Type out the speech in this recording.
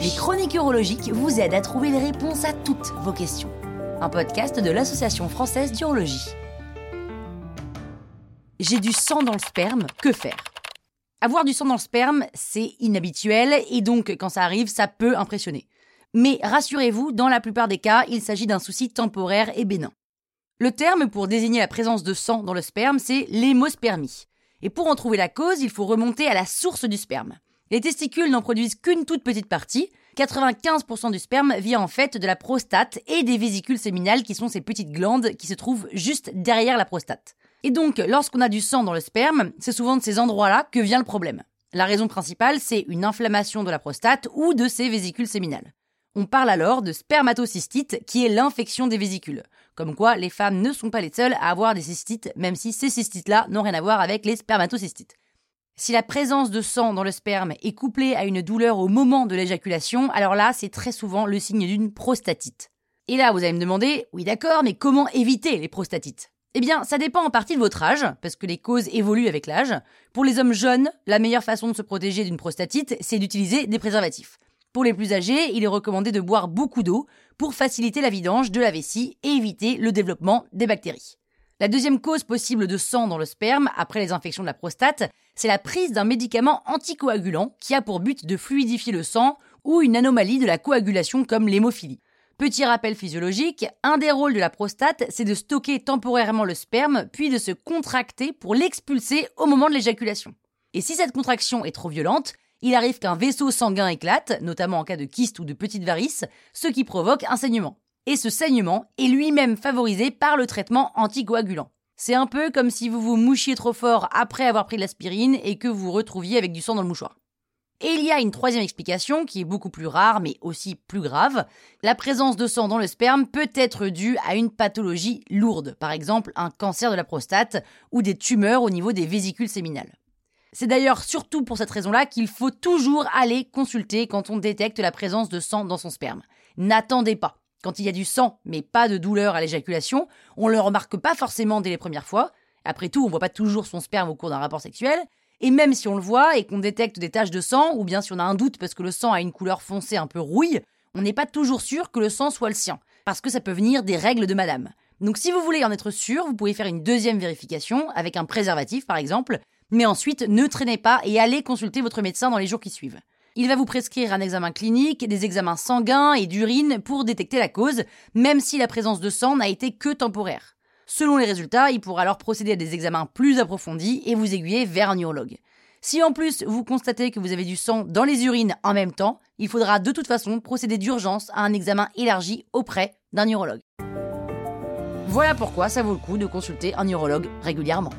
Les chroniques urologiques vous aident à trouver les réponses à toutes vos questions. Un podcast de l'Association française d'urologie. J'ai du sang dans le sperme, que faire? Avoir du sang dans le sperme, c'est inhabituel et donc quand ça arrive, ça peut impressionner. Mais rassurez-vous, dans la plupart des cas, il s'agit d'un souci temporaire et bénin. Le terme pour désigner la présence de sang dans le sperme, c'est l'hémospermie. Et pour en trouver la cause, il faut remonter à la source du sperme. Les testicules n'en produisent qu'une toute petite partie. 95% du sperme vient en fait de la prostate et des vésicules séminales qui sont ces petites glandes qui se trouvent juste derrière la prostate. Et donc, lorsqu'on a du sang dans le sperme, c'est souvent de ces endroits-là que vient le problème. La raison principale, c'est une inflammation de la prostate ou de ses vésicules séminales. On parle alors de spermatocystite, qui est l'infection des vésicules. Comme quoi, les femmes ne sont pas les seules à avoir des cystites, même si ces cystites-là n'ont rien à voir avec les spermatocystites. Si la présence de sang dans le sperme est couplée à une douleur au moment de l'éjaculation, alors là, c'est très souvent le signe d'une prostatite. Et là, vous allez me demander, oui d'accord, mais comment éviter les prostatites? Eh bien, ça dépend en partie de votre âge, parce que les causes évoluent avec l'âge. Pour les hommes jeunes, la meilleure façon de se protéger d'une prostatite, c'est d'utiliser des préservatifs. Pour les plus âgés, il est recommandé de boire beaucoup d'eau pour faciliter la vidange de la vessie et éviter le développement des bactéries. La deuxième cause possible de sang dans le sperme, après les infections de la prostate, c'est la prise d'un médicament anticoagulant qui a pour but de fluidifier le sang ou une anomalie de la coagulation comme l'hémophilie. Petit rappel physiologique, un des rôles de la prostate, c'est de stocker temporairement le sperme, puis de se contracter pour l'expulser au moment de l'éjaculation. Et si cette contraction est trop violente, il arrive qu'un vaisseau sanguin éclate, notamment en cas de kyste ou de petite varice, ce qui provoque un saignement. Et ce saignement est lui-même favorisé par le traitement anticoagulant. C'est un peu comme si vous vous mouchiez trop fort après avoir pris de l'aspirine et que vous vous retrouviez avec du sang dans le mouchoir. Et il y a une troisième explication qui est beaucoup plus rare mais aussi plus grave. La présence de sang dans le sperme peut être due à une pathologie lourde, par exemple un cancer de la prostate ou des tumeurs au niveau des vésicules séminales. C'est d'ailleurs surtout pour cette raison-là qu'il faut toujours aller consulter quand on détecte la présence de sang dans son sperme. N'attendez pas. Quand il y a du sang, mais pas de douleur à l'éjaculation, on ne le remarque pas forcément dès les premières fois. Après tout, on ne voit pas toujours son sperme au cours d'un rapport sexuel. Et même si on le voit et qu'on détecte des taches de sang, ou bien si on a un doute parce que le sang a une couleur foncée un peu rouille, on n'est pas toujours sûr que le sang soit le sien, parce que ça peut venir des règles de madame. Donc si vous voulez en être sûr, vous pouvez faire une deuxième vérification, avec un préservatif par exemple, mais ensuite, ne traînez pas et allez consulter votre médecin dans les jours qui suivent. Il va vous prescrire un examen clinique, des examens sanguins et d'urine pour détecter la cause, même si la présence de sang n'a été que temporaire. Selon les résultats, il pourra alors procéder à des examens plus approfondis et vous aiguiller vers un urologue. Si en plus vous constatez que vous avez du sang dans les urines en même temps, il faudra de toute façon procéder d'urgence à un examen élargi auprès d'un urologue. Voilà pourquoi ça vaut le coup de consulter un urologue régulièrement.